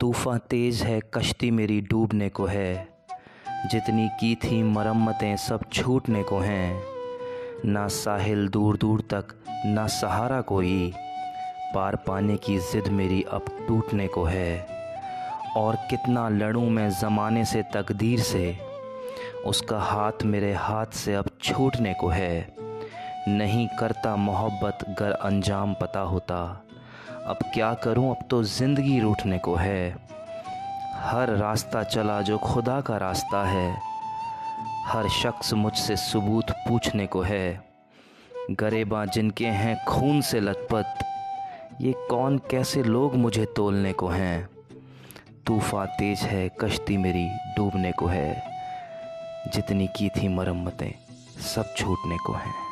तूफ़ान तेज़ है, कश्ती मेरी डूबने को है। जितनी की थी मरम्मतें सब छूटने को हैं। ना साहिल दूर दूर तक, ना सहारा कोई। पार पाने की ज़िद मेरी अब टूटने को है। और कितना लड़ूं मैं ज़माने से तकदीर से। उसका हाथ मेरे हाथ से अब छूटने को है। नहीं करता मोहब्बत गर अंजाम पता होता। अब क्या करूँ? अब तो ज़िंदगी रूठने को है। हर रास्ता चला जो खुदा का रास्ता है। हर शख्स मुझसे सबूत पूछने को है। गरेबा जिनके हैं खून से लथपथ, ये कौन कैसे लोग मुझे तोलने को हैं? तूफ़ा तेज है, कश्ती मेरी डूबने को है। जितनी की थी मरम्मतें, सब छूटने को हैं।